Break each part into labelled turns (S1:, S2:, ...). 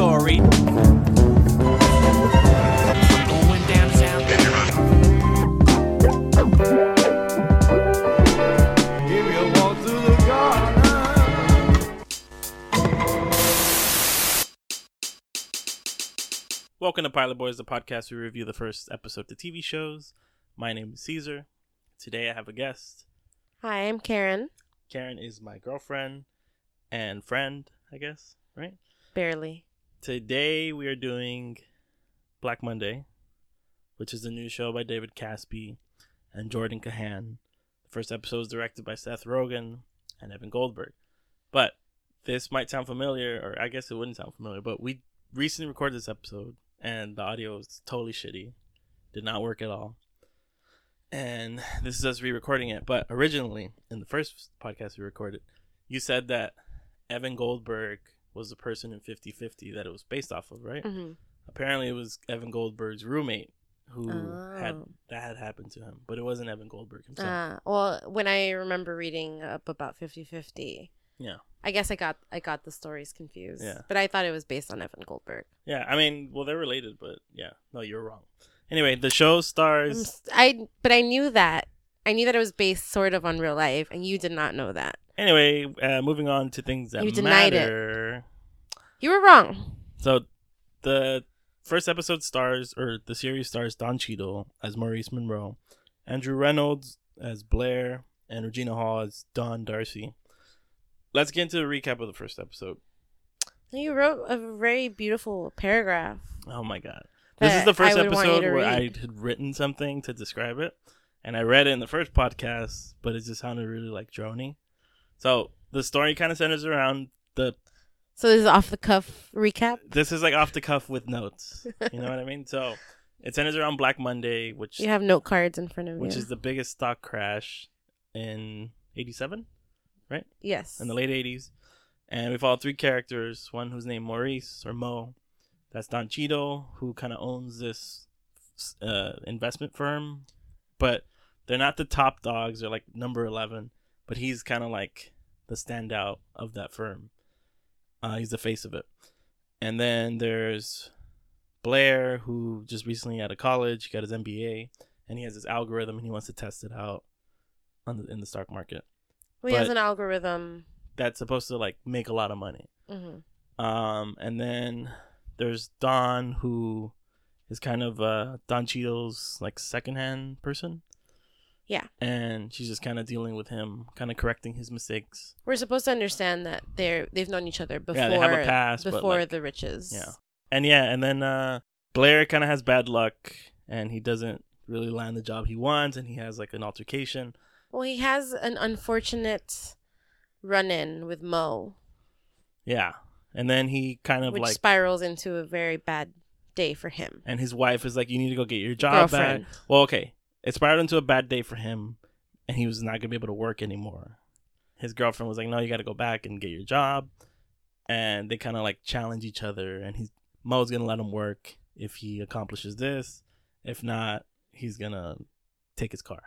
S1: story. Going downtown.
S2: If you walk through the garden.
S3: Welcome to Pilot Boys, the podcast where we review the first episode of the TV shows. My name is Caesar. Today I have a guest.
S4: Hi, I'm Karen.
S3: Karen is my girlfriend and friend, I guess, right?
S4: Barely.
S3: Today we are doing Black Monday, which is a new show by David Caspe and Jordan Cahan. The first episode was directed by Seth Rogen and Evan Goldberg. But this might sound familiar, or I guess it wouldn't sound familiar, but we recently recorded this episode and the audio was totally shitty. Did not work at all. And this is us re recording it. But originally, in the first podcast we recorded, you said that Evan Goldberg was the person in 50 50 that it was based off of, right?
S4: hmm
S3: Apparently, it was Evan Goldberg's roommate who had
S4: Oh.
S3: that had happened to him, but it wasn't Evan Goldberg himself.
S4: Uh, well, when I remember reading up about 50-50,
S3: yeah,
S4: I guess I got I got the stories confused.
S3: Yeah.
S4: But I thought it was based on Evan Goldberg.
S3: yeah. I mean, well, they're related, but yeah, no, you're wrong. Anyway, the show stars.
S4: I'm s- I but I knew that I knew that it was based sort of on real life, and you did not know that.
S3: Anyway, uh, moving on to things that
S4: You denied it. You were wrong.
S3: So, the first episode stars, or the series stars Don Cheadle as Maurice Monroe, Andrew Rannells as Blair, and Regina Hall as Dawn Darcy. Let's get into a recap of the first episode.
S4: You wrote a very beautiful paragraph.
S3: Oh my god. This is the first
S4: I would want you
S3: episode where I had written something to describe it. And I read it in the first podcast, but it just sounded really like drony. So the story kind of centers around the
S4: So this is off the cuff recap.
S3: this is like off the cuff with notes. You know what I mean? So it centers around Black Monday, which
S4: You have note cards in front of
S3: which
S4: you.
S3: Which is the biggest stock crash in eighty seven? right?
S4: yes.
S3: in the late 80s. And we follow three characters one who's named Maurice or Mo. That's Don Cheadle, who kind of owns this uh, investment firm. But they're not the top dogs. They're like number 11. But he's kind of like the standout of that firm. Uh, he's the face of it. And then there's Blair, who just recently out of college, got his MBA, and he has this algorithm and he wants to test it out on the, in the stock market
S4: well, he has an algorithm.
S3: that's supposed to like make a lot of money.
S4: hmm
S3: Um, and then there's Dawn, who is kind of uh, Don Cheadle's like secondhand person.
S4: Yeah.
S3: And she's just kind of dealing with him, kind of correcting his mistakes.
S4: We're supposed to understand that they're they've known each other before
S3: Yeah, they have a past,
S4: before
S3: like,
S4: the riches.
S3: Yeah. And yeah, and then uh, Blair kind of has bad luck, and he doesn't really land the job he wants, and he has like an altercation.
S4: Well, he has an unfortunate run-in with Mo,
S3: Yeah. And then he kind of
S4: which
S3: like,
S4: spirals into a very bad day for him.
S3: and his wife is like, "You need to go get your job back." Well, okay. It spiraled into a bad day for him, and he was not going to be able to work anymore. His girlfriend was like, No, you got to go back and get your job. And they kind of like challenge each other, and he's Mo's going to let him work if he accomplishes this. If not, he's going to take his car.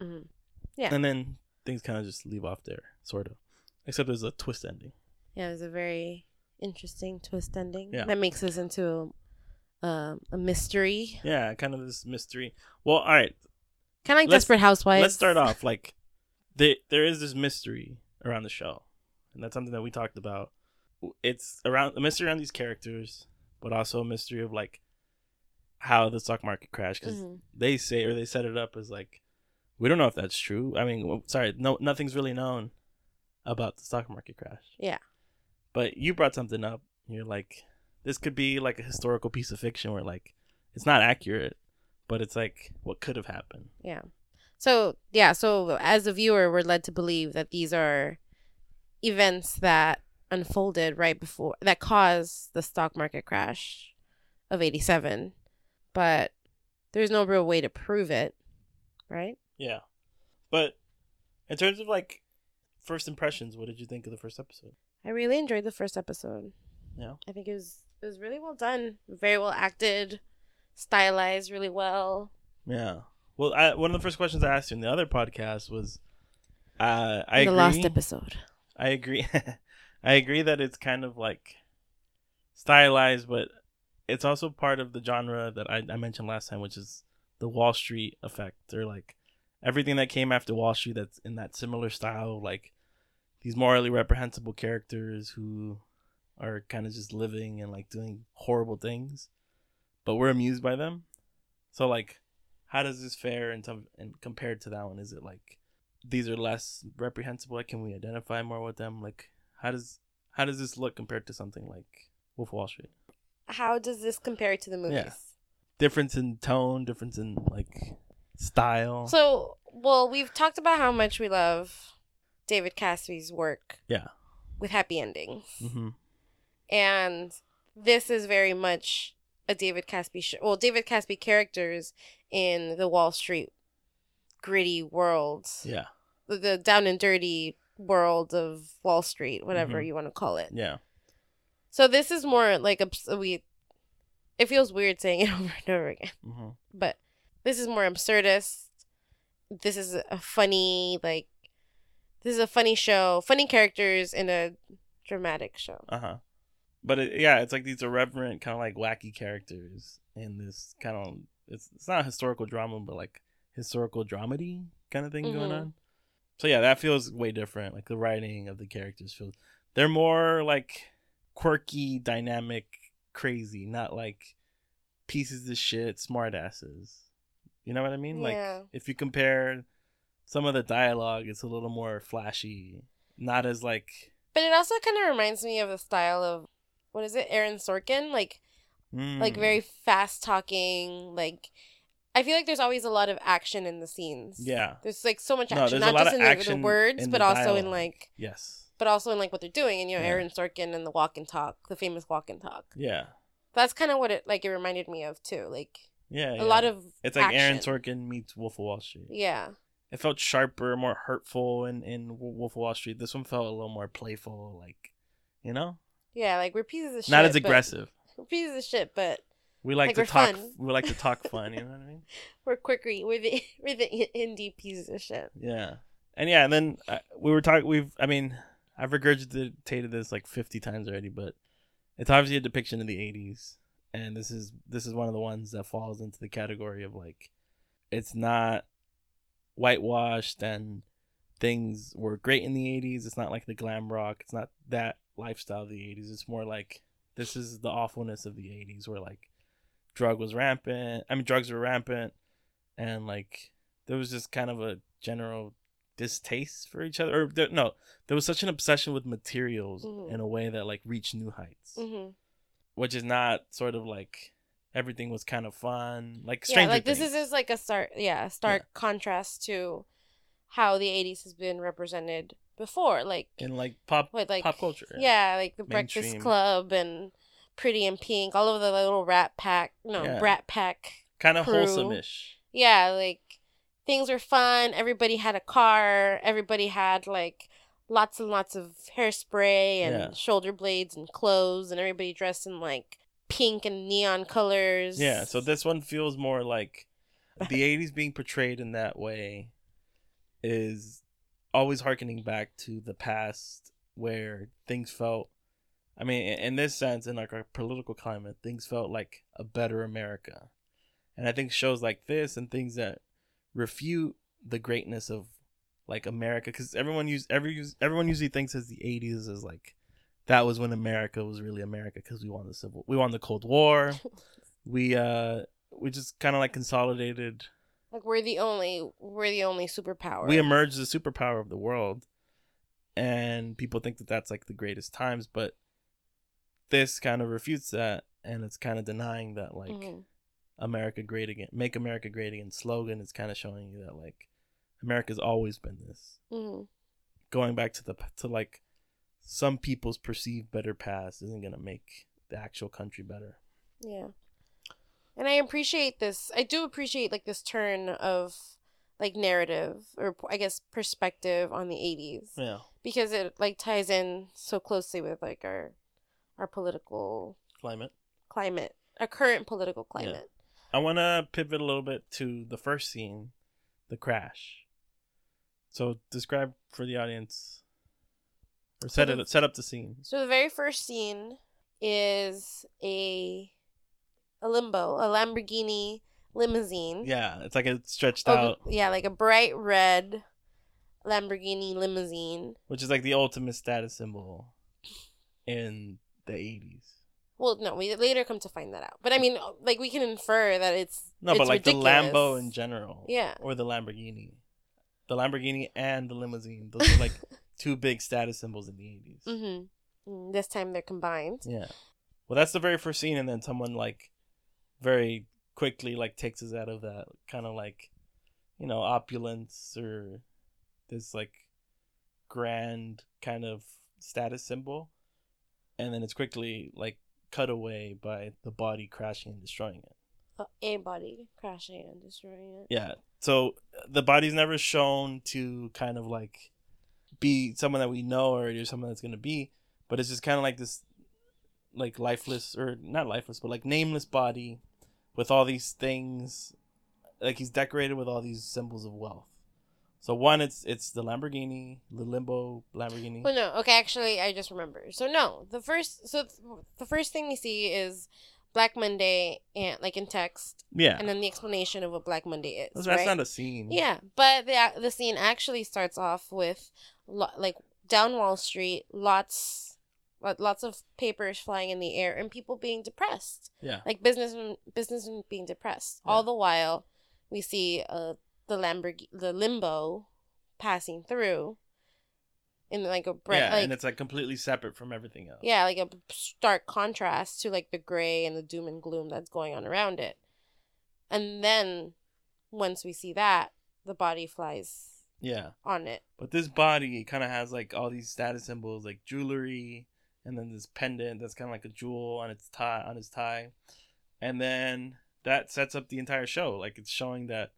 S4: Mm-hmm. Yeah.
S3: And then things kind of just leave off there, sort of. Except there's a twist ending.
S4: Yeah, it was a very interesting twist ending
S3: Yeah.
S4: that makes this into a, um, a mystery,
S3: Yeah, kind of this mystery. Well, all right.
S4: kind of like
S3: Let's-
S4: Desperate Housewives.
S3: Let's start off like the, there is this mystery around the show, and that's something that we talked about. It's around a mystery around these characters, but also a mystery of like how the stock market crashed because
S4: Mhm.
S3: they say or they set it up as like we don't know if that's true. I mean, sorry, no, nothing's really known about the stock market crash.
S4: Yeah.
S3: But you brought something up. You're like, this could be like a historical piece of fiction where like it's not accurate, but it's like what could have happened.
S4: Yeah. So yeah, so as a viewer, we're led to believe that these are events that unfolded right before that caused the stock market crash of '87, but there's no real way to prove it, right?
S3: Yeah. But in terms of like first impressions, what did you think of the first episode?
S4: I really enjoyed the first episode.
S3: Yeah.
S4: I think it was it was really well done, very well acted, stylized really well.
S3: Yeah. Well, I, one of the first questions I asked you in the other podcast was, uh, I
S4: the
S3: agree.
S4: last episode.
S3: I agree. I agree that it's kind of like stylized, but it's also part of the genre that I, I mentioned last time, which is the Wall Street effect, or like everything that came after Wall Street that's in that similar style, like these morally reprehensible characters who are kind of just living and like doing horrible things, but we're amused by them. So like, how does this fare in some and compared to that one? Is it like these are less reprehensible? Like, can we identify more with them? Like, how does how does this look compared to something like Wolf of Wall Street?
S4: How does this compare to the movies?
S3: Difference in tone, difference in like style.
S4: So, well, we've talked about how much we love David Caspe's work
S3: yeah.
S4: with happy endings.
S3: hmm
S4: And this is very much a David Caspe show. Well, David Caspe characters in the Wall Street gritty world,
S3: Yeah.
S4: the, the down and dirty world of Wall Street, whatever
S3: Mhm.
S4: you want to call it.
S3: Yeah.
S4: So this is more like abs- we. It feels weird saying it over and over again,
S3: hmm
S4: but this is more absurdist. This is a funny like. This is a funny show, funny characters in a dramatic show.
S3: Uh huh. But it, yeah, it's like these irreverent, kind of like wacky characters in this kind of. It's it's not historical drama, but like historical dramedy kind of thing going
S4: Mhm.
S3: on. So yeah, that feels way different. Like the writing of the characters feels. They're more like quirky, dynamic, crazy, not like pieces of shit, smartasses. You know what I mean?
S4: Yeah.
S3: Like if you compare some of the dialogue, it's a little more flashy, not as like
S4: But it also kind of reminds me of the style of what is it, Aaron Sorkin? Like like
S3: mm,
S4: very fast talking. Like I feel like there's always a lot of action in the scenes.
S3: yeah.
S4: There's like so much
S3: No,
S4: action,
S3: a
S4: not
S3: lot
S4: just
S3: of
S4: in the,
S3: action
S4: the words,
S3: in
S4: but
S3: the
S4: also in like,
S3: Yes.
S4: but also in like what they're doing. And you know,
S3: Yeah.
S4: Aaron Sorkin and the walk and talk, the famous walk and talk.
S3: Yeah.
S4: That's kind of what it like. It reminded me of too. Like
S3: Yeah.
S4: a lot of
S3: It's like Aaron. Sorkin meets Wolf of Wall Street.
S4: Yeah,
S3: It felt sharper, more hurtful in in Wolf of Wall Street. This one felt a little more playful, like you know,
S4: yeah. Like we're pieces of shit.
S3: not as
S4: but-
S3: aggressive.
S4: We're pieces of shit, but
S3: We like,
S4: Like,
S3: to
S4: we're
S3: talk.
S4: fun.
S3: We like to talk fun. You know what I mean?
S4: we're quickery. We're the we're the indie pieces of shit.
S3: Yeah. And yeah, and then uh, we were talking. We've. I mean, I've regurgitated this like fifty times already, but it's obviously a depiction of the '80s, and this is this is one of the ones that falls into the category of like, it's not whitewashed and things were great in the '80s. It's not like the glam rock. It's not that lifestyle of the '80s. It's more like this is the awfulness of the '80s, where like drug was rampant. I mean, drugs were rampant, and like there was just kind of a general distaste for each other. Or there, no, there was such an obsession with materials
S4: Mhm.
S3: in a way that like reached new heights,
S4: hmm
S3: which is not sort of like everything was kind of fun. Like
S4: Yeah, like this is just like a start. Yeah, a stark contrast to how the '80s has been represented before. Like
S3: in like pop
S4: what, like
S3: pop culture.
S4: Yeah, like the Breakfast Club and Pretty in Pink, all of the little Rat Pack, no
S3: Yeah.
S4: Brat Pack.
S3: kind of
S4: crew.
S3: wholesome-ish.
S4: Yeah, like things were fun. Everybody had a car. Everybody had like lots and lots of hairspray and
S3: Yeah.
S4: shoulder blades and clothes, and everybody dressed in like pink and neon colors.
S3: Yeah, so this one feels more like the 80s being portrayed in that way is always harkening back to the past where things felt I mean in, this sense in like our political climate things felt like a better America. And I think shows like this and things that refute the greatness of like America cuz everyone use every use everyone usually thinks as the 80s is like that was when America was really America cuz we won the civil we won the Cold War. we uh we just kind of like consolidated
S4: like we're the only we're the only superpower.
S3: we emerged as a superpower of the world and people think that that's like the greatest times but this kind of refutes that and it's kind of denying that like
S4: Mhm.
S3: america great again make america great again slogan is kind of showing you that like america's always been this
S4: Mhm.
S3: going back to the to like some people's perceived better past isn't gonna make the actual country better
S4: Yeah. And I appreciate this. I do appreciate like this turn of like narrative or I guess perspective on the 80s
S3: yeah
S4: because it like ties in so closely with like our our political
S3: climate
S4: climate, our current political climate.
S3: I want to pivot a little bit to the first scene, the crash. So describe for the audience, or set
S4: the-
S3: it set up the scene.
S4: So the very first scene is a a limbo, a Lamborghini limousine.
S3: Yeah, it's like a stretched
S4: Oh,
S3: out,
S4: yeah, like a bright red Lamborghini limousine.
S3: which is like the ultimate status symbol in the 80s.
S4: Well, no, we later come to find that out. But I mean, like we can infer that it's
S3: No,
S4: it's
S3: but like
S4: ridiculous.
S3: the Lambo in general.
S4: Yeah.
S3: Or the Lamborghini. The Lamborghini and the limousine. Those are like two big status symbols in the 80s.
S4: Mm-hmm. This time they're combined.
S3: Yeah. Well, that's the very first scene, and then someone like very quickly like takes us out of that kind of like, you know, opulence or this like grand kind of status symbol, and then it's quickly like cut away by the body crashing and destroying it.
S4: Uh, a body crashing and destroying it.
S3: Yeah. So the body's never shown to kind of like be someone that we know already or someone that's gonna be, but it's just kind of like this, like lifeless or not lifeless, but like nameless body with all these things. Like he's decorated with all these symbols of wealth. So one, it's it's the Lamborghini, the Limbo Lamborghini.
S4: Well, no. Okay, actually, I just remember. So no, the first so th- the first thing we see is Black Monday and like in text,
S3: yeah,
S4: and then the explanation of what Black Monday is.
S3: that's,
S4: right?
S3: that's not a scene.
S4: Yeah, but the the scene actually starts off with lo- like down Wall Street, lots lo- lots of papers flying in the air and people being depressed.
S3: yeah,
S4: Like businessmen businessmen being depressed.
S3: Yeah.
S4: All the while we see uh the Lamborghini the limbo passing through in like a bright
S3: yeah,
S4: like
S3: and it's like completely separate from everything else.
S4: yeah, like a stark contrast to like the gray and the doom and gloom that's going on around it. And then once we see that, the body flies
S3: yeah.
S4: on it.
S3: But this body kind of has like all these status symbols, like jewelry, and then this pendant that's kind of like a jewel on its tie, on his tie, and then that sets up the entire show. Like it's showing that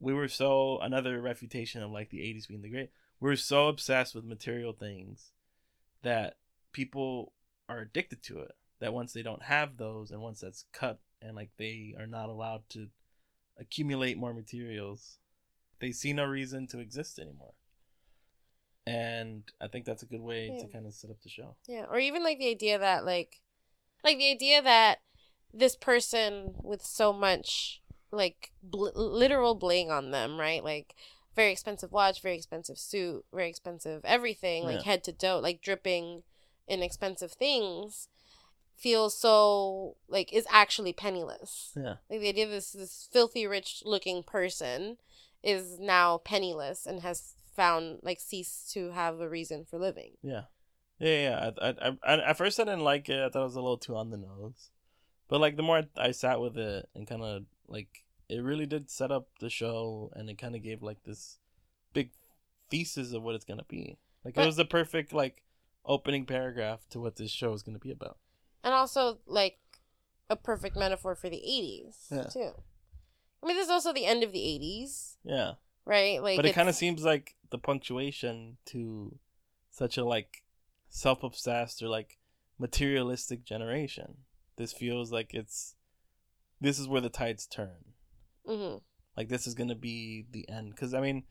S3: we were so another refutation of like the '80s being the great. We are so obsessed with material things that people are addicted to it. That once they don't have those, and once that's cut, and like they are not allowed to accumulate more materials, they see no reason to exist anymore. And I think that's a good way
S4: Yeah.
S3: to kind of set up the show.
S4: Yeah, or even like the idea that like like the idea that this person with so much like bl- literal bling on them, right? Like very expensive watch, very expensive suit, very expensive everything, like
S3: Yeah.
S4: head to toe, like dripping in expensive things feels so like is actually penniless.
S3: Yeah.
S4: Like the idea of this this filthy rich looking person is now penniless and has found like ceased to have a reason for living.
S3: Yeah. Yeah, yeah. I, I, I, at first I didn't like it. I thought it was a little too on the nose. But like the more I, I sat with it and kind of like it really did set up the show and it kind of gave like this big thesis of what it's gonna be. Like
S4: But-
S3: it was the perfect like opening paragraph to what this show is gonna be about.
S4: and also like a perfect metaphor for the 80s
S3: Yeah.
S4: too i mean this is also the end of the 80s
S3: Yeah.
S4: Right? Like
S3: but it kind of seems like the punctuation to such a like self-obsessed or like materialistic generation. This feels like it's this is where the tides turn.
S4: Mhm.
S3: like this is gonna be the end. Because i mean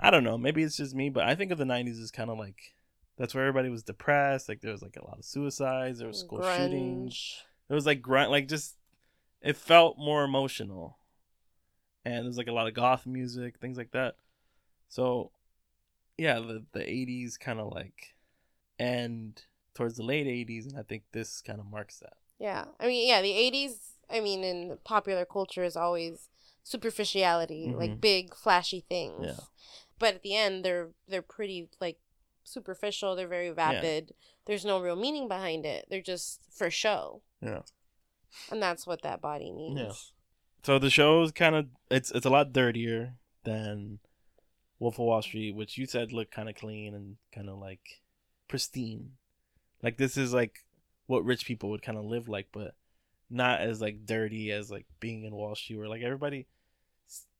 S3: i don't know. Maybe it's just me but i think of the 90s as kind of like that's where everybody was depressed. Like there was like a lot of suicides. There was school shootings.
S4: Grunge.
S3: it was like grunt, like just it felt more emotional, and there's like a lot of goth music, things like that. So, yeah, the the eighties kind of like end towards the late eighties, and I think this kind of marks that.
S4: yeah i mean yeah the 80s i mean in popular culture is always superficiality like
S3: Mhm.
S4: big flashy things
S3: Yeah.
S4: but at the end they're they're pretty like superficial they're very vapid there's no real meaning behind it they're just for show
S3: Yeah.
S4: and that's what that body means
S3: Yeah. So the show is kind of it's it's a lot dirtier than Wolf of Wall Street, which you said looked kind of clean and kind of like pristine. Like this is like what rich people would kind of live like, but not as like dirty as like being in Wall Street, where like everybody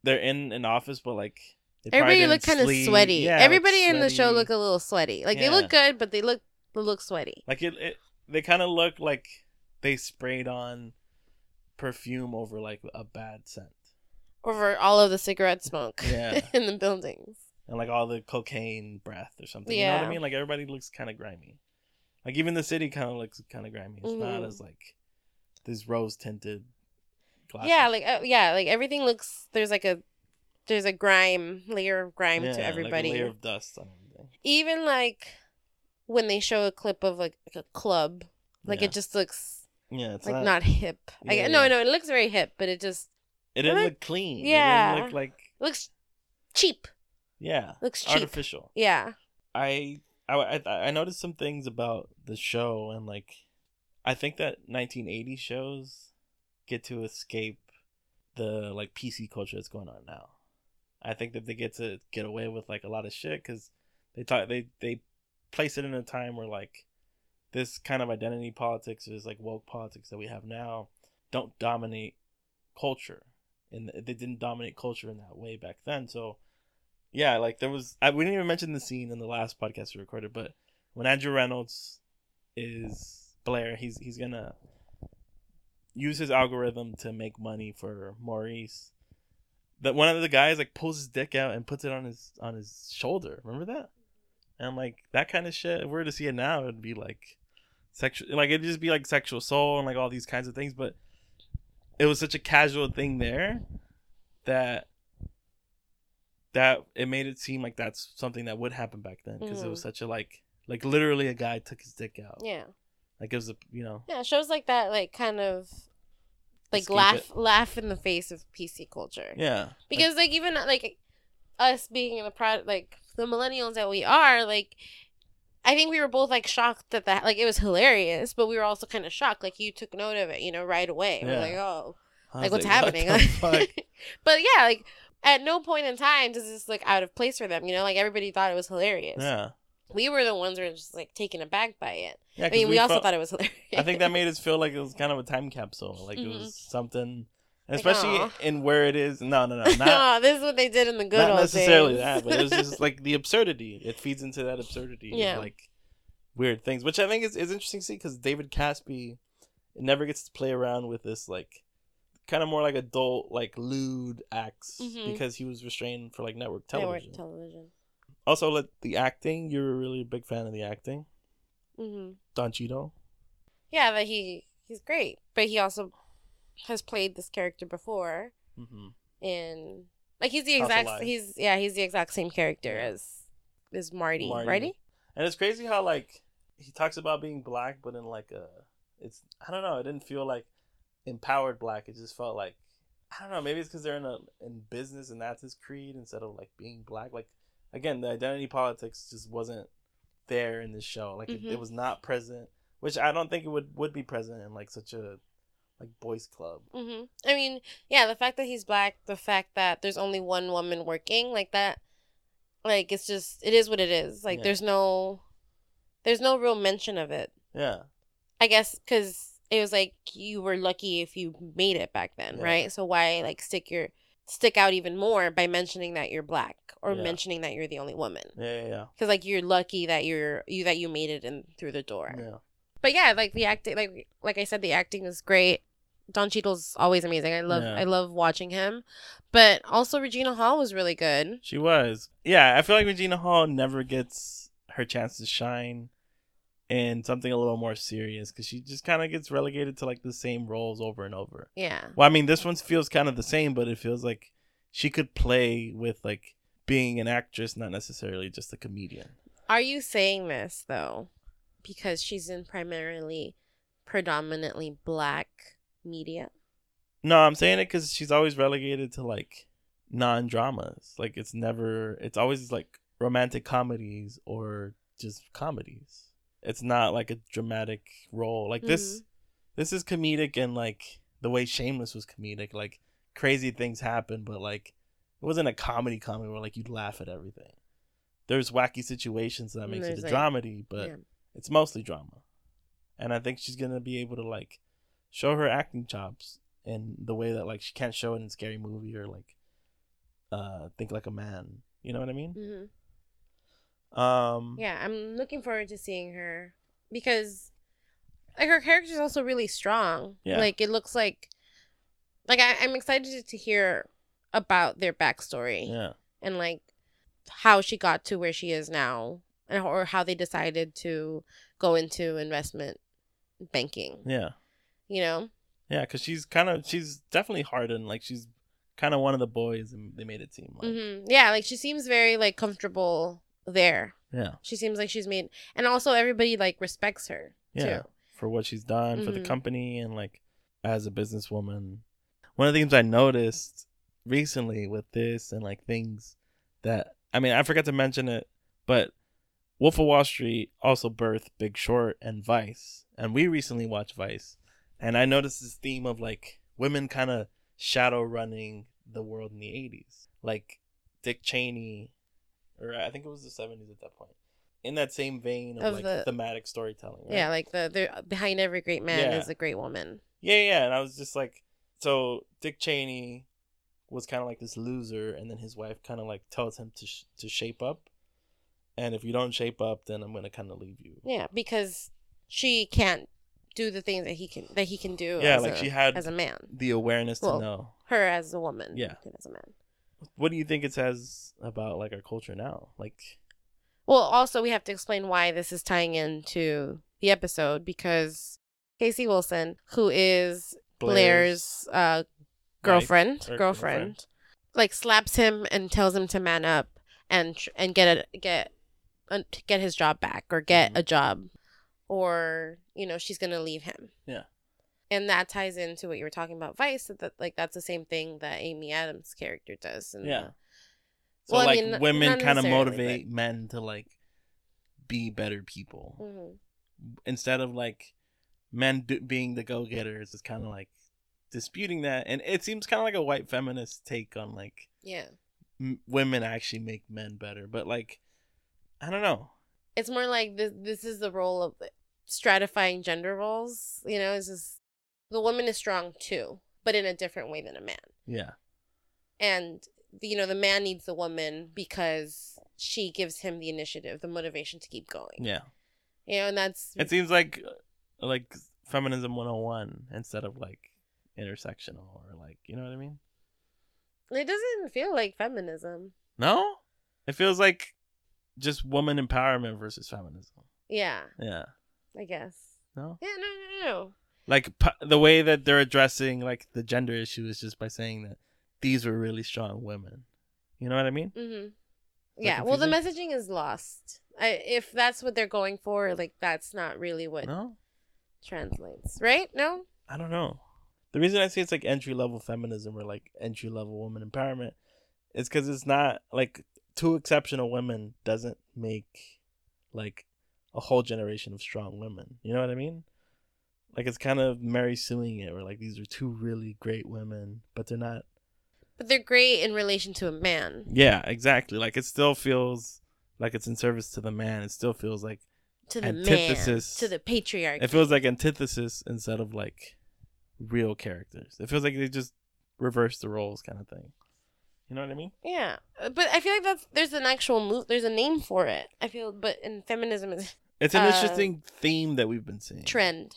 S3: they're in an office, but like they
S4: Everybody look kind of sweaty.
S3: Yeah,
S4: Everybody in the show
S3: sweaty.
S4: look a little sweaty. Like they look good, but they look they look sweaty.
S3: like it. it they kind of look like they sprayed on perfume over like a bad scent.
S4: Over all of the cigarette smoke
S3: Yeah.
S4: in the buildings.
S3: and like all the cocaine breath or something. Yeah. You know what I mean? Like everybody looks kind of grimy. Like even the city kind of looks kind of grimy. It's not
S4: Mhm.
S3: as like this rose tinted.
S4: Yeah, like uh, yeah, like everything looks. There's like a there's a grime layer of grime to everybody.
S3: Like a layer of dust on everything.
S4: Even like when they show a clip of like, like a club, like
S3: Yeah.
S4: it just looks
S3: Yeah, it's
S4: like
S3: not.
S4: not, hip. I
S3: Yeah,
S4: no,
S3: yeah.
S4: no, it looks very hip, but it just
S3: it didn't look clean.
S4: yeah.
S3: It didn't look like
S4: looks cheap.
S3: yeah,
S4: Looks cheap.
S3: artificial.
S4: Yeah.
S3: I, I I I noticed some things about the show and like I think that 1980 shows get to escape the like PC culture that's going on now. I think that they get to get away with like a lot of shit cuz they talk they they place it in a time where like this kind of identity politics is like woke politics that we have now don't dominate culture and they didn't dominate culture in that way back then so yeah, like there was. I, we didn't even mention the scene in the last podcast we recorded, but when Andrew Rannells is Blair, he's he's gonna use his algorithm to make money for Maurice. That one of the guys like pulls his dick out and puts it on his on his shoulder. Remember that? And like that kind of shit. If we were to see it now, it'd be like sexual. Like it'd just be like sexual assault and like all these kinds of things. But it was such a casual thing there that that it made it seem like that's something that would happen back then because it was
S4: Mhm.
S3: such a like like literally a guy took his dick out
S4: Yeah.
S3: like it was a you know
S4: Yeah, shows like that like kind of like laugh
S3: it.
S4: laugh in the face of PC culture.
S3: yeah Like,
S4: Because like even like us being in the pro like the millennials that we are, like I think we were both like shocked that that like it was hilarious, but we were also kind of shocked. Like you took note of it, you know, right away. We're
S3: Yeah.
S4: like, oh, like what's
S3: what
S4: happening?
S3: fuck?
S4: but yeah, like at no point in time does this look out of place for them. You know, like everybody thought it was hilarious.
S3: yeah
S4: We were the ones who were just like taken aback by it.
S3: yeah
S4: I mean, we, also
S3: felt-
S4: thought it was hilarious.
S3: i think that made us feel like it was kind of a time capsule like it
S4: Mhm.
S3: was something
S4: Like,
S3: especially
S4: aw.
S3: in where it is no no no not
S4: no, this is what they did in the good
S3: not
S4: old
S3: necessarily
S4: days.
S3: that but it was just like the absurdity it feeds into that absurdity
S4: Yeah.
S3: of like weird things which i think is, is interesting to see because david caspe never gets to play around with this like kind of more like adult like lewd acts
S4: Mhm.
S3: because he was restrained for like network
S4: Network
S3: television
S4: television.
S3: also like the acting you're a really big fan of the acting
S4: hmm
S3: don cheadle
S4: Yeah, but he he's great, but he also has played this character before,
S3: mm-hmm.
S4: and like he's the exact he's yeah he's the exact same character
S3: Yeah.
S4: as as Marty,
S3: Marty.
S4: Marty.
S3: and it's crazy how like he talks about being black but in like a it's i don't know it didn't feel like empowered black it just felt like i don't know maybe it's because they're in a in business and that's his creed instead of like being black like again the identity politics just wasn't there in this show like it,
S4: Mhm.
S3: it was not present which i don't think it would would be present in like such a like boys club
S4: hmm I mean, yeah, the fact that he's black, the fact that there's only one woman working, like that, like it's just it is what it is. Like
S3: Yeah.
S4: there's no, there's no real mention of it.
S3: yeah
S4: I guess because it was like you were lucky if you made it back then,
S3: Yeah.
S4: right? So why like stick your stick out even more by mentioning that you're black or
S3: Yeah.
S4: mentioning that you're the only woman?
S3: yeah yeah
S4: Because like you're lucky that you're you that you made it in through the door.
S3: yeah, yeah.
S4: But yeah, like the acting, like like I said, the acting was great. Don Cheadle's always amazing. I love
S3: Yeah.
S4: I love watching him, but also Regina Hall was really good.
S3: She was. Yeah, I feel like Regina Hall never gets her chance to shine in something a little more serious because she just kind of gets relegated to like the same roles over and over.
S4: Yeah,
S3: Well, I mean, this one feels kind of the same, but it feels like she could play with like being an actress, not necessarily just a comedian.
S4: Are you saying this though because she's in primarily predominantly black media?
S3: No, I'm saying it because she's always relegated to like non dramas. Like it's never, it's always like romantic comedies or just comedies. It's not like a dramatic role. Like this, mm-hmm. this is comedic and like the way Shameless was comedic. Like crazy things happen, but like it wasn't a comedy comedy where like you'd laugh at everything. There's wacky situations that makes it a
S4: like-
S3: dramedy, but
S4: yeah.
S3: it's mostly drama. And I think she's gonna be able to like show her acting chops in the way that like she can't show it in a scary movie or like uh think like a man. You know what I mean?
S4: Mhm.
S3: Um
S4: Yeah, I'm looking forward to seeing her because like her character is also really strong.
S3: Yeah.
S4: Like it looks like like I, I'm excited to hear about their backstory
S3: Yeah.
S4: and like how she got to where she is now and or how they decided to go into investment banking.
S3: Yeah.
S4: You know,
S3: Yeah, because she's kind of she's definitely hardened. Like she's kind of one of the boys, and they made it seem like
S4: hmm yeah, like she seems very like comfortable there.
S3: yeah,
S4: She seems like she's made, and also everybody like respects her
S3: yeah,
S4: too.
S3: for what she's done for the
S4: Mhm.
S3: company and like as a businesswoman. One of the things I noticed recently with this and like things that I mean I forgot to mention it, but Wolf of Wall Street also birthed Big Short and Vice, and we recently watched Vice, and I noticed this theme of like women kind of shadow running the world in the '80s, like Dick Cheney, or I think it was the '70s at that point. In that same vein of,
S4: Of
S3: like
S4: the-
S3: thematic storytelling, right?
S4: Yeah, like the the behind every great man
S3: Yeah.
S4: is a great woman.
S3: Yeah, yeah, and I was just like, so Dick Cheney was kind of like this loser, and then his wife kind of like tells him to sh- to shape up, and if you don't shape up, then I'm gonna kind of leave you.
S4: Yeah, because she can't do the things that he can that he can do.
S3: Yeah,
S4: as
S3: like
S4: a-
S3: she had
S4: as a man.
S3: the awareness to
S4: Well,
S3: know.
S4: Her as a woman.
S3: Yeah.
S4: as a man.
S3: What do you think it says about like our culture now? Like,
S4: Well, also we have to explain why this is tying into the episode because Casey Wilson, who is Blair's, uh, girlfriend, girlfriend,
S3: girlfriend.
S4: like slaps him and tells him to man up and tr- and get a get get his job back or get
S3: Mhm.
S4: a job, or you know she's gonna leave him.
S3: Yeah.
S4: And that ties into what you were talking about, Vice. That, that like that's the same thing that Amy Adams' character does. And
S3: Yeah. so
S4: Well, I
S3: like
S4: mean,
S3: women kind of motivate men to like be better people
S4: hmm
S3: instead of like men do- being the go getters. It's kind of like disputing that, and it seems kind of like a white feminist take on like
S4: yeah.
S3: m- women actually make men better. But like, I don't know.
S4: it's more like this this is the role of stratifying gender roles you know is just the woman is strong too but in a different way than a man.
S3: Yeah,
S4: and you know the man needs the woman because she gives him the initiative the motivation to keep going.
S3: Yeah.
S4: you know and that's
S3: It seems like uh, like feminism 101 instead of like intersectional or like you know what I mean.
S4: it doesn't feel like feminism.
S3: No, it feels like just woman empowerment versus feminism.
S4: yeah.
S3: Yeah,
S4: i guess
S3: no.
S4: yeah no no no
S3: Like p- the way that they're addressing like the gender issue is just by saying that these were really strong women. You know what I mean?
S4: mm-hmm yeah well the messaging is lost I, if that's what they're going for like that's not really what
S3: No,
S4: translates right no
S3: I don't know. The reason I say it's like entry level feminism or like entry level woman empowerment is because it's not like two exceptional women doesn't make like a whole generation of strong women. You know what I mean? Like it's kind of Mary suing it, where like these are two really great women, but they're not.
S4: But they're great in relation to a man.
S3: Yeah, exactly. Like it still feels like it's in service to the man. It still feels like
S4: To the
S3: Antithesis.
S4: man. To the patriarchy.
S3: it feels like antithesis instead of like real characters. It feels like they just reverse the roles kind of thing. You know what I mean?
S4: Yeah. Uh, But I feel like that's there's an actual move there's a name for it. I feel but in feminism is
S3: It's an
S4: Uh,
S3: interesting theme that we've been seeing.
S4: trend.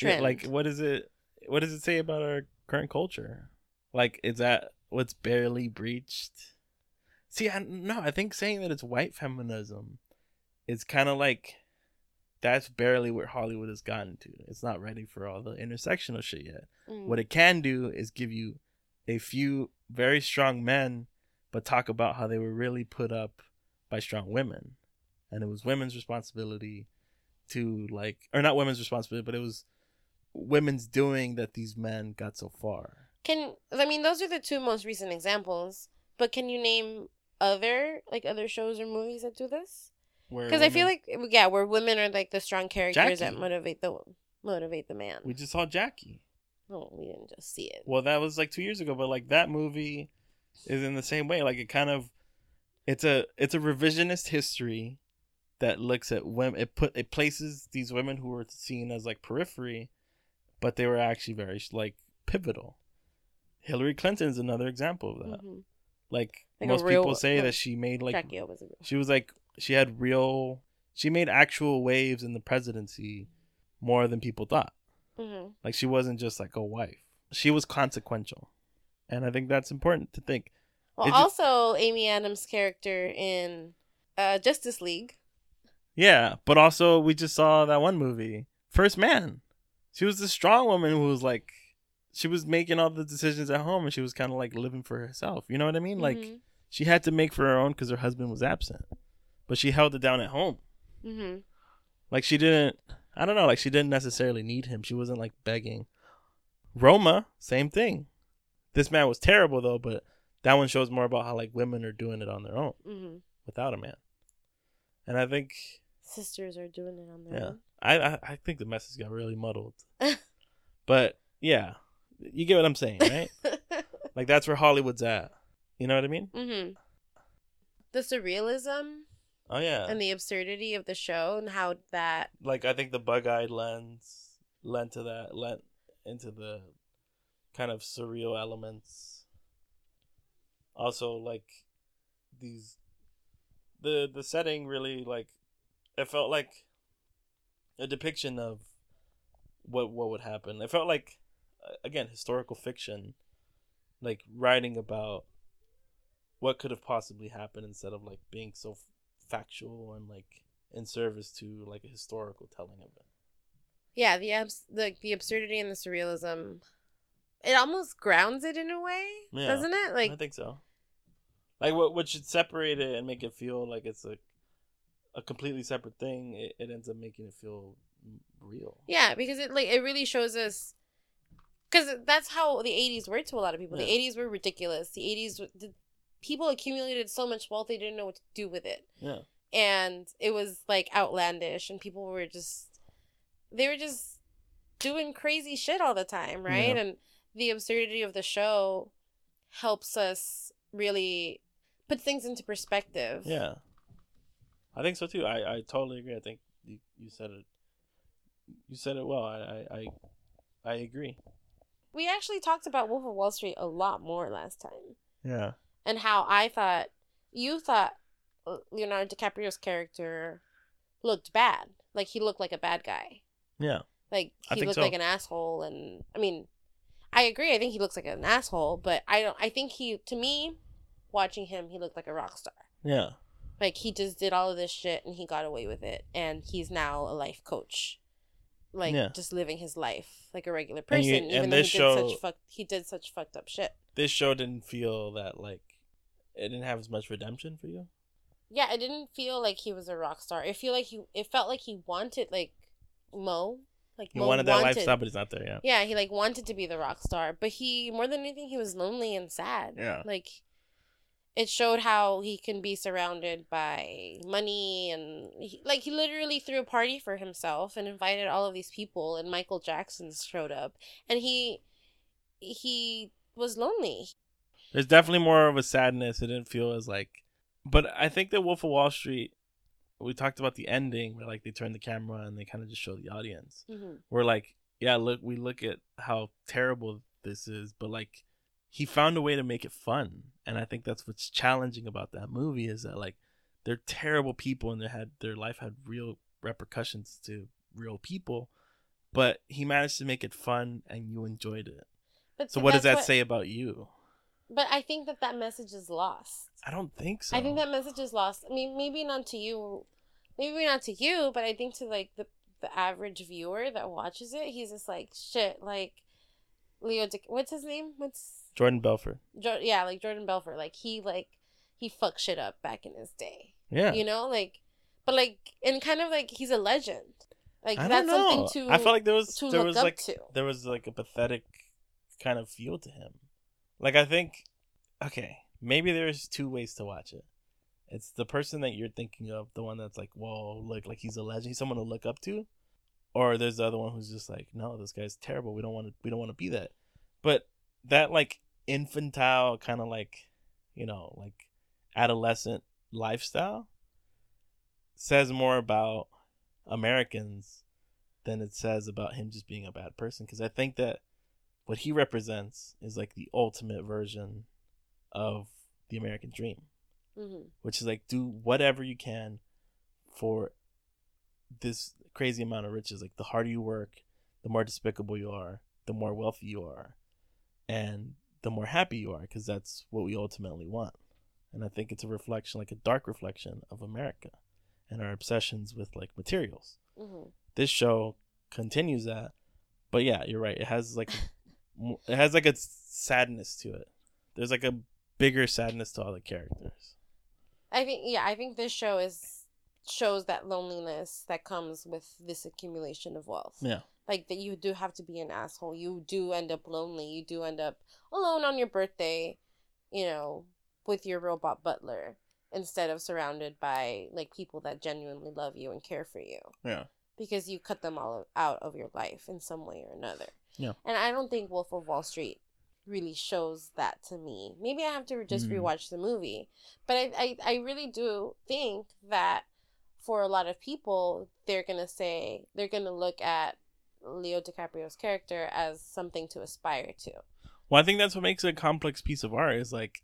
S3: Yeah,
S4: Trend.
S3: like what is it what does it say about our current culture? Like is that what's barely breached? See, I no, I think saying that it's white feminism is kind of like that's barely where Hollywood has gotten to. It's not ready for all the intersectional shit yet.
S4: Mm.
S3: What it can do is give you a few very strong men, but talk about how they were really put up by strong women. And it was women's responsibility to, like, or not women's responsibility, but it was women's doing that these men got so far.
S4: Can I mean those are the two most recent examples, but can you name other like other shows or movies that do this? Because I feel like yeah, where women are like the strong characters that motivate the motivate the man.
S3: we just saw Jackie.
S4: Oh, we didn't just see it.
S3: Well, that was like two years ago, but like that movie is in the same way. Like it kind of, it's a it's a revisionist history that looks at women. It put it places these women who were seen as like periphery, but they were actually very like pivotal. Hillary Clinton is another example of that.
S4: Mhm.
S3: Like,
S4: Like
S3: most
S4: real-
S3: people say that she made like
S4: was
S3: she was like she had real she made actual waves in the presidency more than people thought.
S4: Mm-hmm.
S3: Like she wasn't just like a wife. She was consequential. And I think that's important to think.
S4: Well,
S3: It
S4: also Amy Adams' character in uh, Justice League
S3: Yeah, but also we just saw that one movie, First Man. She was the strong woman who was like, she was making all the decisions at home, and she was kind of like living for herself. You know what I mean? Like
S4: Mhm.
S3: she had to make for her own because her husband was absent, but she held it down at home.
S4: Mm-hmm.
S3: Like she didn't. I don't know. Like she didn't necessarily need him. She wasn't like begging. Roma, same thing. This man was terrible though, but that one shows more about how like women are doing it on their own
S4: Mhm.
S3: without a man. And I think
S4: Sisters are doing it on their
S3: Yeah,
S4: own.
S3: I I, I think the message got really muddled. but yeah, you get what I'm saying, right? like that's where Hollywood's at. You know what I mean?
S4: hmm The surrealism
S3: Oh yeah.
S4: and the absurdity of the show and how that
S3: like I think the bug-eyed lens lent to that, lent into the kind of surreal elements. Also, like these, the the setting really like it felt like a depiction of what what would happen. It felt like again historical fiction, like writing about what could have possibly happened instead of like being so factual and like in service to like a historical telling of it.
S4: yeah the abs- the the absurdity and the surrealism it almost grounds it in a way
S3: Yeah,
S4: doesn't it like
S3: I think so. Like what what should separate it and make it feel like it's a a completely separate thing, it, it ends up making it feel real.
S4: yeah because it like it really shows us because that's how the 80s were to a lot of people the 80s were ridiculous the 80s the people accumulated so much wealth they didn't know what to do with it
S3: Yeah.
S4: and it was like outlandish and people were just they were just doing crazy shit all the time right
S3: Yeah.
S4: and the absurdity of the show helps us really put things into perspective
S3: Yeah. I think so too. I, I totally agree. I think you, you said it you said it well. I, I I I agree.
S4: we actually talked about wolf of wall street a lot more last time
S3: Yeah.
S4: And how i thought you thought uh, leonardo dicaprio's character looked bad like he looked like a bad guy
S3: Yeah.
S4: Like he looked
S3: so.
S4: like an asshole, and I mean, I agree. I think he looks like an asshole, but I don't. I think he, to me, watching him, he looked like a rock star.
S3: Yeah.
S4: Like he just did all of this shit and he got away with it, and he's now a life coach, like
S3: Yeah.
S4: just living his life like a regular person,
S3: you-
S4: even
S3: and
S4: though
S3: this
S4: he did
S3: show-
S4: such fuck. He did such fucked up shit.
S3: This show didn't feel that like it didn't have as much redemption for you.
S4: Yeah, I didn't feel like he was a rock star. I feel like he. It felt like he wanted like Mo, like
S3: You
S4: Mo
S3: wanted that lifestyle, but he's not there. Yeah.
S4: Yeah, he like wanted to be the rock star, but he more than anything he was lonely and sad.
S3: Yeah.
S4: Like it showed how he can be surrounded by money and he, like he literally threw a party for himself and invited all of these people and Michael Jackson showed up and he he was lonely.
S3: There's definitely more of a sadness. It didn't feel as like, but I think that Wolf of Wall Street. We talked about the ending where like they turn the camera and they kind of just show the audience.
S4: Mm-hmm.
S3: We're like, yeah, look, we look at how terrible this is, but like he found a way to make it fun, and I think that's what's challenging about that movie is that like they're terrible people and they had their life had real repercussions to real people, but he managed to make it fun and you enjoyed it.
S4: But
S3: So what does that say about you?
S4: But I think that that message is lost.
S3: I don't think so.
S4: I think that message is lost. I mean, maybe not to you, maybe not to you, but I think to like the the average viewer that watches it, he's just like shit. Like Leo, what's his name? What's
S3: Jordan Belfort.
S4: jo- yeah, like Jordan Belfort. Like he like he fucked shit up back in his day.
S3: Yeah.
S4: You know, like, but like, and kind of like he's a legend. Like
S3: I
S4: that's something to
S3: I felt like there was there was like
S4: to.
S3: there was like a pathetic kind of feel to him. Like I think okay, maybe there's two ways to watch it. It's the person that you're thinking of, the one that's like, whoa, look, like he's a legend, he's someone to look up to, or there's the other one who's just like, no, this guy's terrible. We don't want to, we don't want to be that. But that like infantile kind of like, you know, like adolescent lifestyle says more about Americans than it says about him just being a bad person. Because I think that what he represents is like the ultimate version of the American dream,
S4: Mhm.
S3: which is like do whatever you can for this crazy amount of riches. Like the harder you work, the more despicable you are, the more wealthy you are, and the more happy you are, because that's what we ultimately want. And I think it's a reflection, like a dark reflection of America. and our obsessions with like materials.
S4: hmm
S3: This show continues that, but yeah, you're right. It has like it has like a sadness to it. There's like a bigger sadness to all the characters.
S4: I think yeah, I think this show is shows that loneliness that comes with this accumulation of wealth.
S3: Yeah.
S4: Like that you do have to be an asshole. You do end up lonely. You do end up alone on your birthday, you know, with your robot butler instead of surrounded by like people that genuinely love you and care for you
S3: Yeah.
S4: because you cut them all out of your life in some way or another.
S3: Yeah.
S4: And I don't think Wolf of Wall Street really shows that to me. Maybe I have to just
S3: Mhm.
S4: rewatch the movie. But I, I, I really do think that for a lot of people, they're going to say, they're going to look at Leo DiCaprio's character as something to aspire to.
S3: Well, I think that's what makes it a complex piece of art. Is like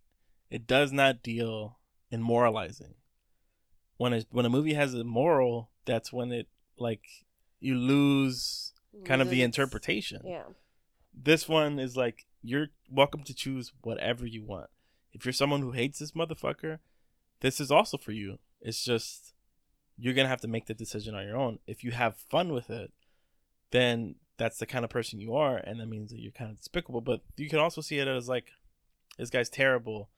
S3: it does not deal in moralizing. When a when a movie has a moral, that's when it like you lose kind of the interpretation.
S4: Yeah.
S3: This one is like you're welcome to choose whatever you want. If you're someone who hates this motherfucker, this is also for you. It's just you're gonna have to make the decision on your own. If you have fun with it, then that's the kind of person you are, and that means that you're kind of despicable. But you can also see it as like this guy's terrible,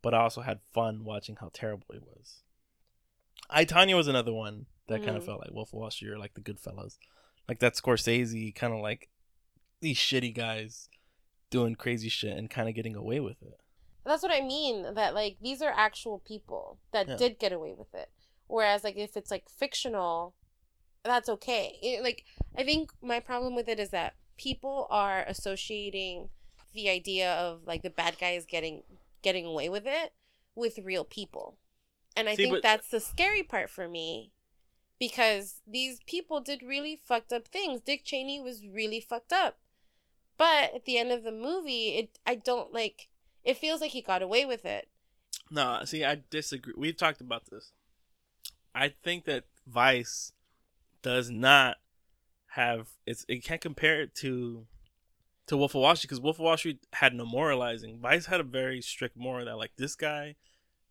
S3: but I also had fun watching how terrible he was. I Tonya was another one that kind of
S4: Mhm.
S3: felt like Wolf of Wall Street or like the Goodfellas, like that Scorsese kind of like these shitty guys doing crazy shit and kind of getting away with it.
S4: That's what I mean. That like these are actual people that
S3: Yeah.
S4: did get away with it. Whereas like if it's like fictional, that's okay. It- like I think my problem with it is that people are associating the idea of like the bad guys getting getting away with it with real people. And I
S3: See,
S4: think
S3: but-
S4: that's the scary part for me because these people did really fucked up things. Dick Cheney was really fucked up. But at the end of the movie, it I don't like it feels like he got away with it.
S3: No, see, I disagree. We've talked about this. I think that Vice does not have it's it can't compare it to to Wolf of Wall Street because Wolf of Wall Street had no moralizing. Vice had a very strict moral that like this guy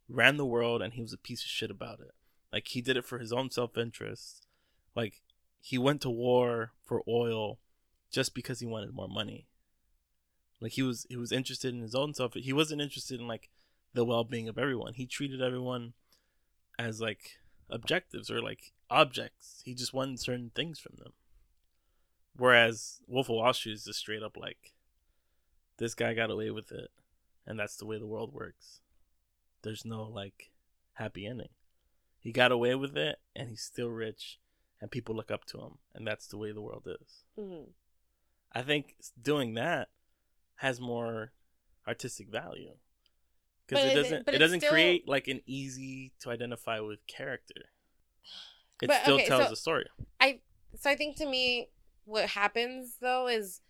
S3: ran the world and he was a piece of shit about it. Like he did it for his own self interest. Like he went to war for oil just because he wanted more money. Like he was he was interested in his own self. He wasn't interested in like the well being of everyone. He treated everyone as like objectives or like objects. He just wanted certain things from them. Whereas Wolf of Wall Street is just straight up like this guy got away with it and that's the way the world works. There's no like happy ending. He got away with it and he's still rich and people look up to him and that's the way the world is.
S4: Mhm.
S3: I think doing that has more artistic value because it
S4: it-
S3: doesn't
S4: but
S3: it doesn't
S4: still-
S3: create like an easy to identify with character. It
S4: But,
S3: still
S4: okay,
S3: tells
S4: so-
S3: the story.
S4: I so I think to me, what happens though is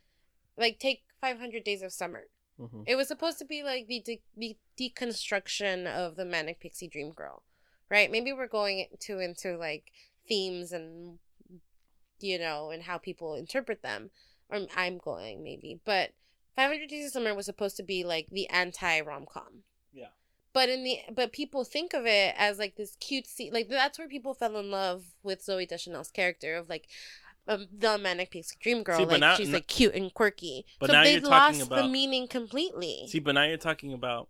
S4: like take 500 Days of Summer.
S3: hmm
S4: It was supposed to be like the, de- the deconstruction of the manic pixie dream girl, right? Maybe we're going into into like themes and you know and how people interpret them, or I'm going maybe, but 500 Days of Summer was supposed to be like the anti rom com.
S3: Yeah.
S4: But in the but people think of it as like this cutesy like that's where people fell in love with Zooey Deschanel's character of like um, the manic pixie dream girl
S3: See,
S4: like
S3: now-
S4: she's like cute and quirky.
S3: But
S4: so
S3: now
S4: they
S3: you're talking
S4: lost the
S3: about-
S4: meaning completely.
S3: See, but now you're talking about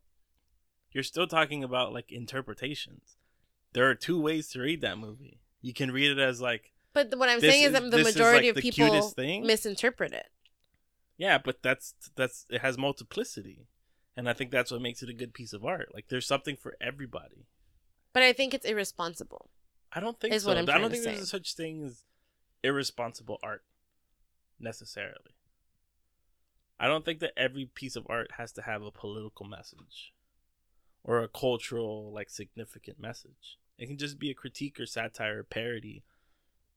S3: you're still talking about like interpretations. There are two ways to read that movie. You can read it as like
S4: But what I'm saying is
S3: is-
S4: that the majority
S3: like,
S4: of
S3: the
S4: people misinterpret it.
S3: yeah, but that's that's it has multiplicity. And I think that's what makes it a good piece of art. Like there's something for everybody.
S4: But I think it's irresponsible.
S3: I don't think
S4: Is
S3: so.
S4: what
S3: I'm
S4: I'm
S3: don't think there's
S4: say.
S3: such thing as irresponsible art necessarily. I don't think that every piece of art has to have a political message or a cultural like significant message. It can just be a critique or satire or parody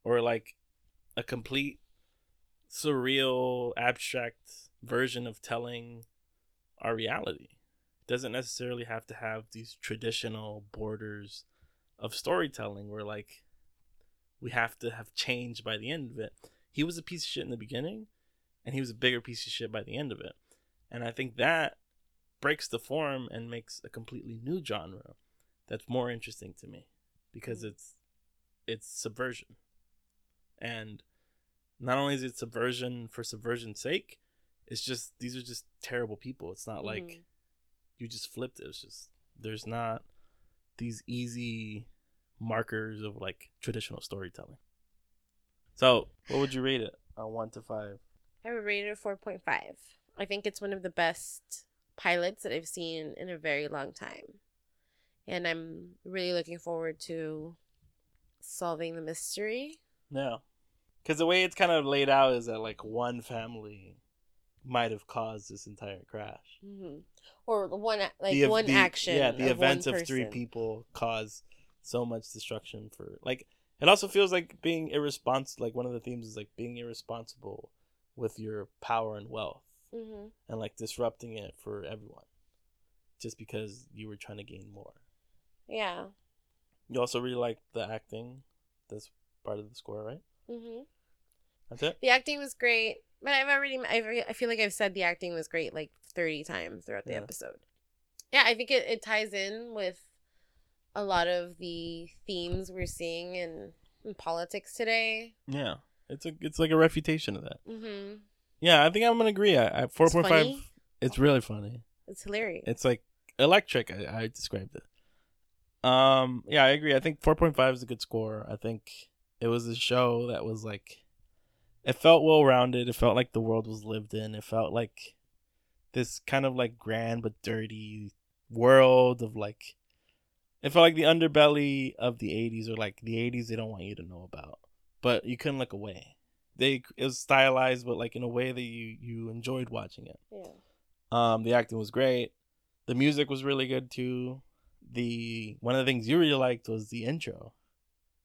S3: or like a complete surreal abstract version of telling our reality. It doesn't necessarily have to have these traditional borders of storytelling where like we have to have changed by the end of it. He was a piece of shit in the beginning and he was a bigger piece of shit by the end of it. And I think that breaks the form and makes a completely new genre that's more interesting to me because it's it's subversion. And not only is it subversion for subversion's sake, it's just these are just terrible people. It's not like
S4: Mhm.
S3: you just flipped it. It's just there's not these easy markers of like traditional storytelling. So, what would you rate it on one to five?
S4: I would rate it a 4.5. I think it's one of the best pilots that I've seen in a very long time. And I'm really looking forward to solving the mystery.
S3: No. because the way it's kind of laid out is that like one family might have caused this entire crash.
S4: hmm Or the one like
S3: The
S4: one
S3: the-
S4: action.
S3: Yeah, the
S4: of
S3: events of three people cause so much destruction for like. It also feels like being irresponsible. Like one of the themes is like being irresponsible with your power and wealth,
S4: Mhm.
S3: and like disrupting it for everyone, just because you were trying to gain more.
S4: Yeah.
S3: You also really like the acting. That's part of the score, right?
S4: Mm hmm
S3: That's it.
S4: The acting was great, but I've already I've, I feel like I've said the acting was great like 30 times throughout the
S3: Yeah.
S4: episode. Yeah, I think it, it ties in with a lot of the themes we're seeing in, in politics today.
S3: Yeah, it's a it's like a refutation of that.
S4: Mm hmm
S3: Yeah, I think I'm gonna agree. I, I four point five. It's really funny.
S4: It's hilarious.
S3: It's like electric. I, I described it. Um, yeah, I agree. I think four point five is a good score. I think it was a show that was like, it felt well rounded. It felt like the world was lived in. It felt like this kind of like grand but dirty world of like. It felt like the underbelly of the '80s, or like the '80s they don't want you to know about, but you couldn't look away. They it was stylized, but like in a way that you you enjoyed watching it.
S4: yeah.
S3: Um, the acting was great. The music was really good too. The one of the things you really liked was the intro,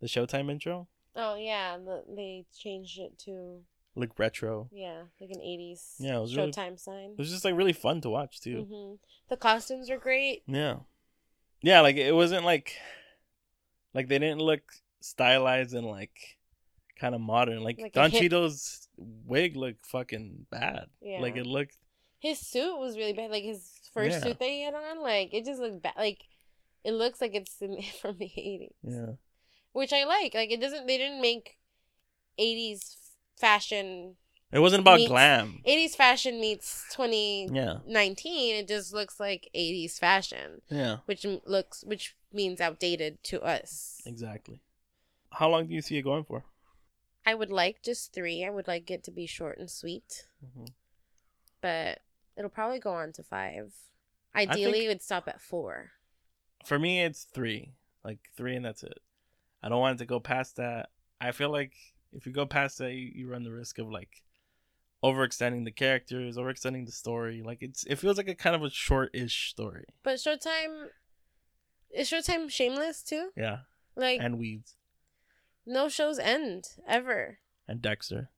S3: the Showtime intro,
S4: Oh yeah, the, they changed it to
S3: like retro.
S4: yeah, like an 80s
S3: Yeah, it was really-
S4: Showtime sign.
S3: It was just like really fun to watch too.
S4: hmm The costumes were great.
S3: Yeah, yeah. Like it wasn't like, like they didn't look stylized and like kind of modern. Like,
S4: Like
S3: Don
S4: hip-
S3: Cheadle's wig looked fucking bad.
S4: Yeah.
S3: Like it looked.
S4: His suit was really bad. Like his first
S3: Yeah.
S4: suit that he had on, like it just looked bad. Like it looks like it's from the 80s.
S3: Yeah.
S4: which I like. Like it doesn't. They didn't make '80s fashion.
S3: It wasn't about
S4: Meets-
S3: glam.
S4: '80s fashion meets 2019.
S3: Yeah.
S4: It just looks like '80s fashion,
S3: Yeah.
S4: which looks which means outdated to us.
S3: Exactly. How long do you see it going for?
S4: I would like just three. I would like it to be short and sweet,
S3: Mhm.
S4: but it'll probably go on to five. Ideally, it would stop at four.
S3: For me, it's three. Like three, and that's it. I don't want it to go past that. I feel like if you go past that, you, you run the risk of like overextending the characters, overextending the story. Like it's it feels like a kind of a short-ish story.
S4: But Showtime is Showtime shameless too.
S3: Yeah,
S4: Like
S3: and Weeds
S4: no shows end ever.
S3: and Dexter.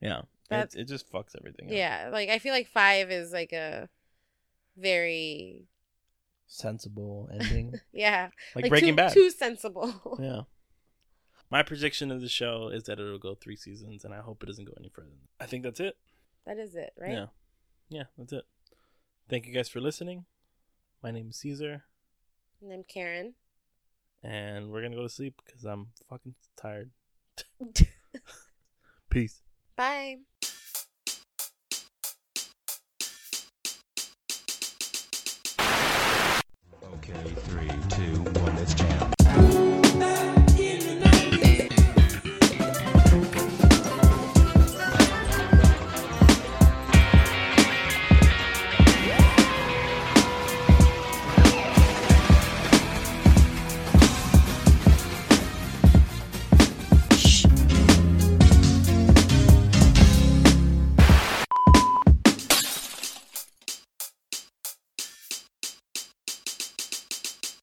S3: Yeah,
S4: That-
S3: it, it just fucks everything. up.
S4: Yeah, like I feel like five is like a very
S3: sensible ending,
S4: yeah,
S3: like, Breaking
S4: too,
S3: Bad.
S4: too sensible.
S3: Yeah. My prediction of the show is that it'll go three seasons, and I hope it doesn't go any further. I think that's it.
S4: that is it, right?
S3: Yeah. Yeah, that's it. Thank you guys for listening. My name is Caesar,
S4: And I'm Karen
S3: and we're gonna go to sleep because I'm fucking tired. Peace.
S4: Bye. Okay, three, two, one, let's jam.